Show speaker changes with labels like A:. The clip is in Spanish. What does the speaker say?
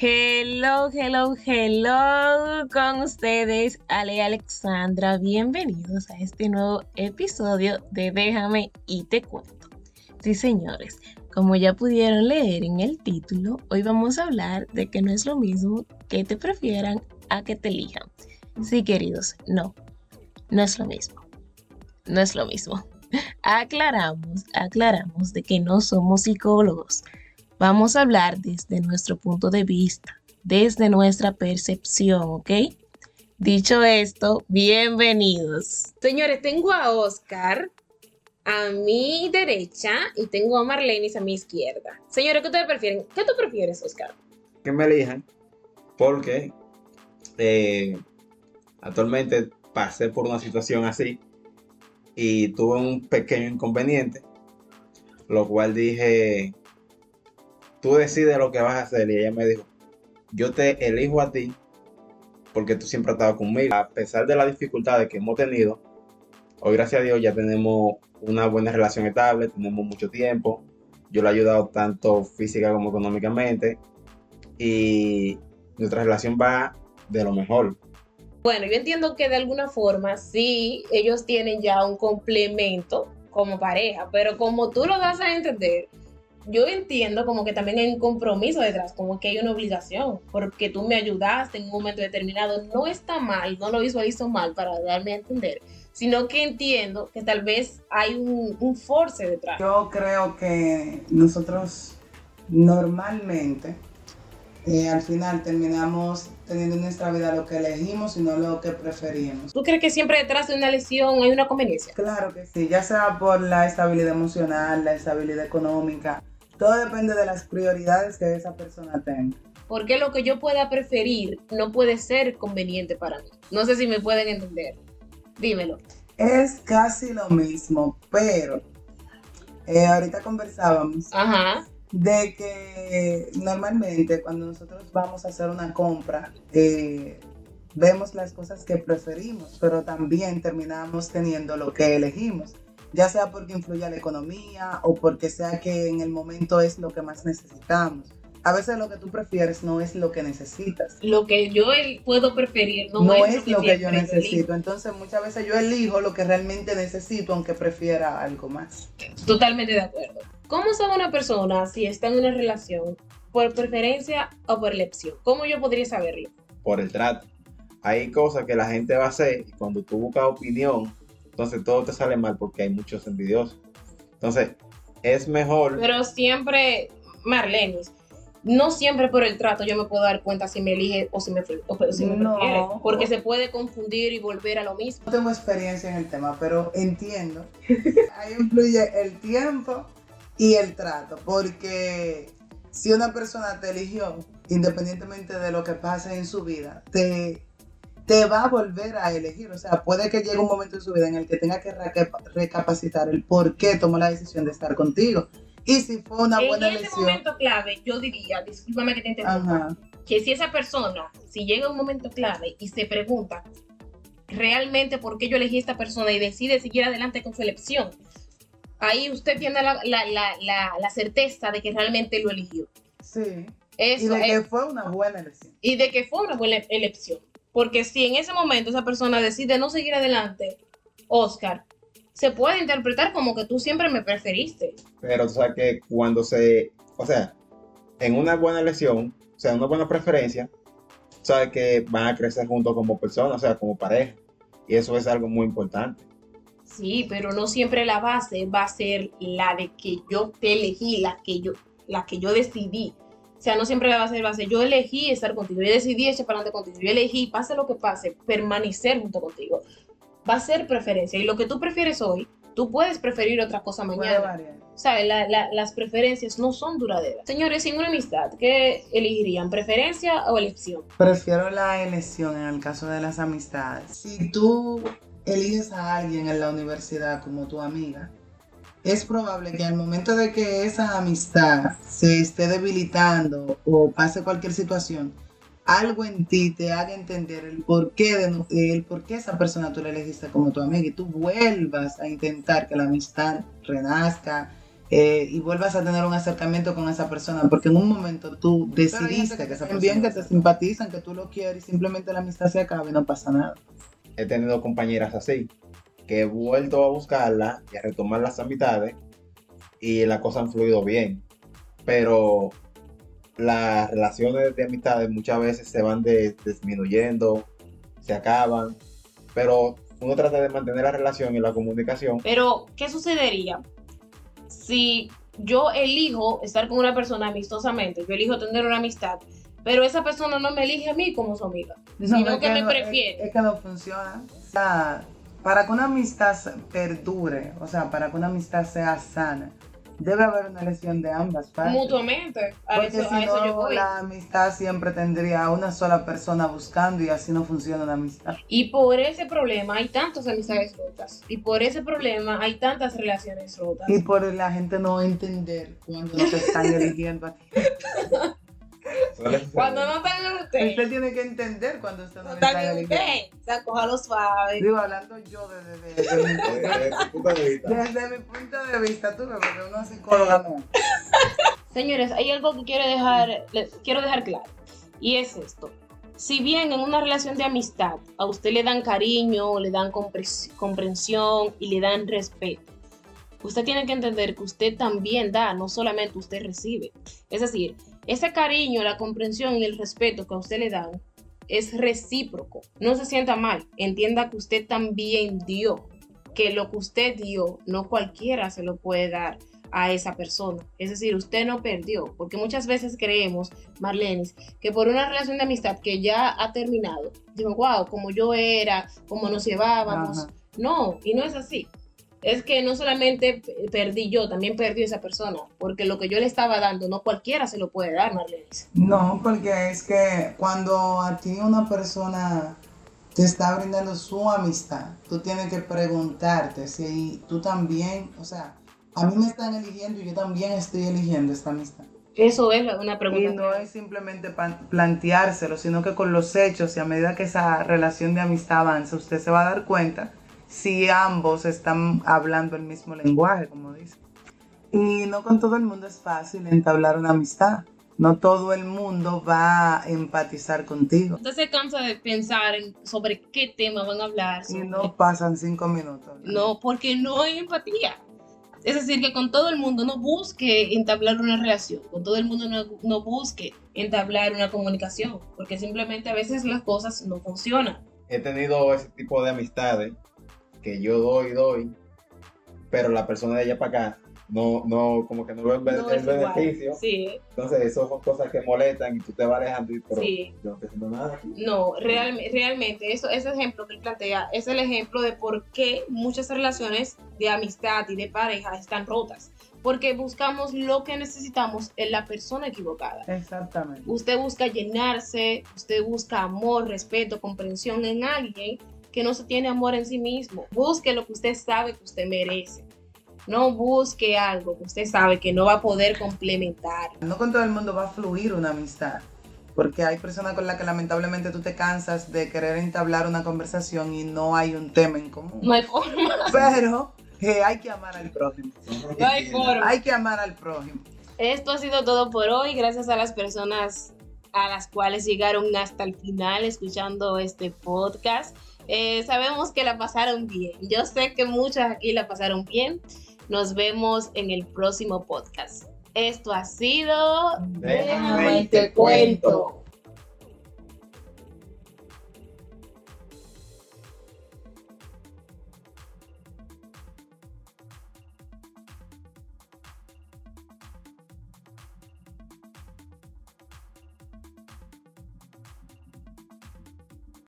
A: Hello, hello, hello con ustedes, Ale Alexandra. Bienvenidos a este nuevo episodio de Déjame y te cuento. Sí, señores, como ya pudieron leer en el título, hoy vamos a hablar de que no es lo mismo que te prefieran a que te elijan. Sí, queridos, no, no es lo mismo. No es lo mismo. Aclaramos, aclaramos de que no somos psicólogos Vamos a hablar desde nuestro punto de vista, desde nuestra percepción, ¿ok? Dicho esto, bienvenidos.
B: Señores, tengo a Oscar a mi derecha y tengo a Marlenis a mi izquierda. Señores, ¿qué ustedes prefieren? ¿Qué tú prefieres, Oscar?
C: Que me elijan, porque eh, actualmente pasé por una situación así y tuve un pequeño inconveniente, lo cual dije, tú decides lo que vas a hacer. Y ella me dijo, yo te elijo a ti porque tú siempre has estado conmigo. A pesar de las dificultades que hemos tenido, hoy gracias a Dios ya tenemos una buena relación estable, tenemos mucho tiempo. Yo le he ayudado tanto física como económicamente y nuestra relación va de lo mejor.
B: Bueno, yo entiendo que de alguna forma sí, ellos tienen ya un complemento como pareja, pero como tú lo vas a entender, yo entiendo como que también hay un compromiso detrás, como que hay una obligación, porque tú me ayudaste en un momento determinado, no está mal, no lo visualizo mal para darme a entender, sino que entiendo que tal vez hay un, un force detrás.
D: Yo creo que nosotros normalmente eh, al final terminamos teniendo en nuestra vida lo que elegimos y no lo que preferimos.
B: ¿Tú crees que siempre detrás de una lesión hay una conveniencia?
D: Claro que sí, ya sea por la estabilidad emocional, la estabilidad económica, todo depende de las prioridades que esa persona tenga.
B: Porque lo que yo pueda preferir no puede ser conveniente para mí. No sé si me pueden entender. Dímelo.
D: Es casi lo mismo, pero eh, ahorita conversábamos de que normalmente cuando nosotros vamos a hacer una compra, eh, vemos las cosas que preferimos, pero también terminamos teniendo lo que elegimos ya sea porque influye a la economía o porque sea que en el momento es lo que más necesitamos. A veces lo que tú prefieres no es lo que necesitas.
B: Lo que yo puedo preferir
D: no, es, lo que, yo necesito. Entonces muchas veces yo elijo lo que realmente necesito aunque prefiera algo más.
B: Totalmente de acuerdo. ¿Cómo sabe una persona si está en una relación por preferencia o por elección? ¿Cómo yo podría saberlo?
C: Por el trato. Hay cosas que la gente va a hacer y cuando tú buscas opinión entonces todo te sale mal porque hay muchos envidiosos. Entonces, es mejor.
B: Pero siempre, Marlene, no siempre por el trato yo me puedo dar cuenta si me elige o si me, o si me prefiere. Porque se puede confundir y volver a lo mismo.
D: No tengo experiencia en el tema, pero entiendo. Ahí influye el tiempo y el trato. Porque si una persona te eligió, independientemente de lo que pase en su vida, te te va a volver a elegir. O sea, puede que llegue un momento en su vida en el que tenga que recapacitar el por qué tomó la decisión de estar contigo. Y si fue una buena elección.
B: En ese momento clave, yo diría, discúlpame que te interrumpa, que si esa persona, si llega un momento clave y se pregunta realmente por qué yo elegí a esta persona y decide seguir adelante con su elección, ahí usted tiene la, la, la, la certeza de que realmente lo eligió.
D: Sí. y de que fue una buena elección.
B: Y de que fue una buena elección. Porque si en ese momento esa persona decide no seguir adelante, Oscar, se puede interpretar como que tú siempre me preferiste.
C: Pero tú sabes que cuando se, o sea, en una buena elección, o sea, una buena preferencia, sabes que van a crecer juntos como personas, o sea, como pareja. Y eso es algo muy importante.
B: Sí, pero no siempre la base va a ser la de que yo te elegí, la que yo, la que yo decidí. O sea, no siempre va a ser base. Yo elegí estar contigo, yo decidí echar para adelante contigo, yo elegí, pase lo que pase, permanecer junto contigo. Va a ser preferencia. Y lo que tú prefieres hoy, tú puedes preferir otra cosa mañana. ¿Sabes? las preferencias no son duraderas. Señores, sin una amistad, ¿qué elegirían? ¿Preferencia o elección?
D: Prefiero la elección en el caso de las amistades. Si tú eliges a alguien en la universidad como tu amiga, es probable que al momento de que esa amistad se esté debilitando o pase cualquier situación, algo en ti te haga entender el por qué, de, el por qué esa persona tú la elegiste como tu amiga y tú vuelvas a intentar que la amistad renazca, eh, y vuelvas a tener un acercamiento con esa persona, porque en un momento tú decidiste que, esa persona bien, que te simpatizan, que tú lo quieres y simplemente la amistad se acaba y no pasa nada.
C: He tenido compañeras así, que he vuelto a buscarla y a retomar las amistades y las cosas han fluido bien, pero las relaciones de amistades muchas veces se van disminuyendo, se acaban, pero uno trata de mantener la relación y la comunicación.
B: Pero, ¿qué sucedería si yo elijo estar con una persona amistosamente, yo elijo tener una amistad, pero esa persona no me elige a mí como su amiga, sino que, me prefiere?
D: Es, que no funciona. O sea, para que una amistad perdure, o sea, para que una amistad sea sana, debe haber una lesión de ambas partes.
B: Mutuamente.
D: Porque si no, la amistad siempre tendría una sola persona buscando y así no funciona la amistad.
B: Y por ese problema hay tantas amistades rotas. Y por ese problema hay tantas relaciones rotas.
D: Y por la gente no entender cuando te están eligiendo a ti.
B: Cuando no están en usted.
D: Usted tiene que entender cuando usted no, no está en usted.
B: O sea, cójalo suave.
D: Digo, hablando yo desde, desde, mi, punto de vista. Desde mi punto de vista, tú, porque uno es psicóloga no.
B: Señores, hay algo que quiero dejar, quiero dejar claro. Y es esto. Si bien en una relación de amistad a usted le dan cariño, le dan comprensión y le dan respeto, usted tiene que entender que usted también da, no solamente usted recibe. Es decir, ese cariño, la comprensión y el respeto que a usted le dan es recíproco. No se sienta mal. Entienda que usted también dio. Que lo que usted dio, no cualquiera se lo puede dar a esa persona. Es decir, usted no perdió. Porque muchas veces creemos, Marlenis, que por una relación de amistad que ya ha terminado, digo, wow, como yo era, como nos llevábamos. No, y no es así es que no solamente perdí yo, también perdió esa persona, porque lo que yo le estaba dando no cualquiera se lo puede dar, Marlene.
D: No, porque es que cuando a ti una persona te está brindando su amistad, tú tienes que preguntarte si tú también, o sea, a mí me están eligiendo y yo también estoy eligiendo esta amistad.
B: Eso es una pregunta.
D: Y no es simplemente planteárselo, sino que con los hechos y a medida que esa relación de amistad avanza, usted se va a dar cuenta si ambos están hablando el mismo lenguaje, como dice. Y no con todo el mundo es fácil entablar una amistad. No todo el mundo va a empatizar contigo.
B: Entonces se cansa de pensar sobre qué tema van a hablar.
D: Y no pasan cinco minutos.
B: No, porque no hay empatía. Es decir, que con todo el mundo no busque entablar una relación, con todo el mundo no, no busque entablar una comunicación, porque simplemente a veces las cosas no funcionan.
C: He tenido ese tipo de amistades que yo doy, doy, pero la persona de allá para acá no, no, como que no ve el, beneficio.
B: Sí.
C: Entonces, eso son cosas que molestan y tú te vas alejando y pero yo no estoy haciendo nada.
B: No, realmente, eso, ese ejemplo que él plantea es el ejemplo de por qué muchas relaciones de amistad y de pareja están rotas. Porque buscamos lo que necesitamos en la persona equivocada.
D: Exactamente.
B: Usted busca llenarse, usted busca amor, respeto, comprensión en alguien que no se tiene amor en sí mismo. Busque lo que usted sabe que usted merece. No busque algo que usted sabe que no va a poder complementar.
D: No con todo el mundo va a fluir una amistad. Porque hay personas con las que lamentablemente tú te cansas de querer entablar una conversación y no hay un tema en común.
B: No hay forma.
D: Pero eh, hay que amar al prójimo.
B: No hay forma.
D: Hay que amar al prójimo.
B: Esto ha sido todo por hoy. Gracias a las personas a las cuales llegaron hasta el final escuchando este podcast. Eh, sabemos que la pasaron bien. Yo sé que muchas aquí la pasaron bien. Nos vemos en el próximo podcast. Esto ha sido...
C: Déjame te cuento.